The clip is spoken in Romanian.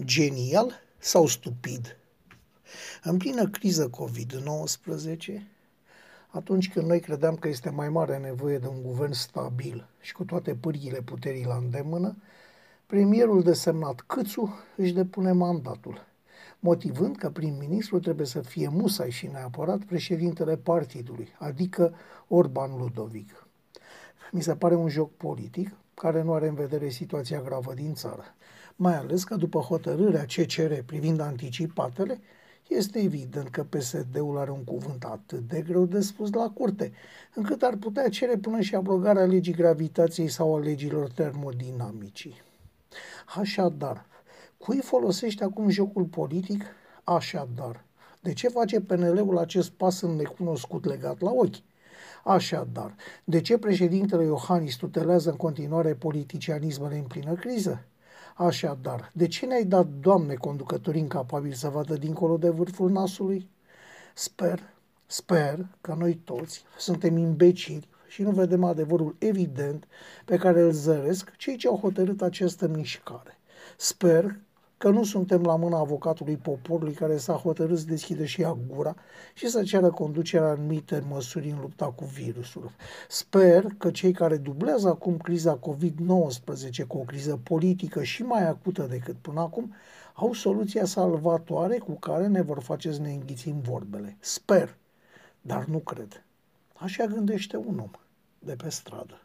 Genial sau stupid? În plină criză COVID-19, atunci când noi credeam că este mai mare nevoie de un guvern stabil și cu toate pârghile puterii la îndemână, premierul desemnat Câțu își depune mandatul, motivând că prim-ministru trebuie să fie musai și neapărat președintele partidului, adică Orban Ludovic. Mi se pare un joc politic care nu are în vedere situația gravă din țară mai ales că după hotărârea CCR privind anticipatele, este evident că PSD-ul are un cuvânt atât de greu de spus la curte, încât ar putea cere până și abrogarea legii gravitației sau a legilor termodinamicii. Așadar, cui folosește acum jocul politic? Așadar, de ce face PNL-ul acest pas în necunoscut legat la ochi? Așadar, de ce președintele Iohannis tutelează în continuare politicianismele în plină criză? Așadar, de ce ne-ai dat, Doamne, conducători incapabili să vadă dincolo de vârful nasului? Sper, sper că noi toți suntem imbecili și nu vedem adevărul evident pe care îl zăresc cei ce au hotărât această mișcare. Sper că nu suntem la mâna avocatului poporului care s-a hotărât să deschide și ea gura și să ceară conducerea anumite măsuri în lupta cu virusul. Sper că cei care dublează acum criza COVID-19 cu o criză politică și mai acută decât până acum, au soluția salvatoare cu care ne vor face să ne înghițim vorbele. Sper, dar nu cred. Așa gândește un om de pe stradă.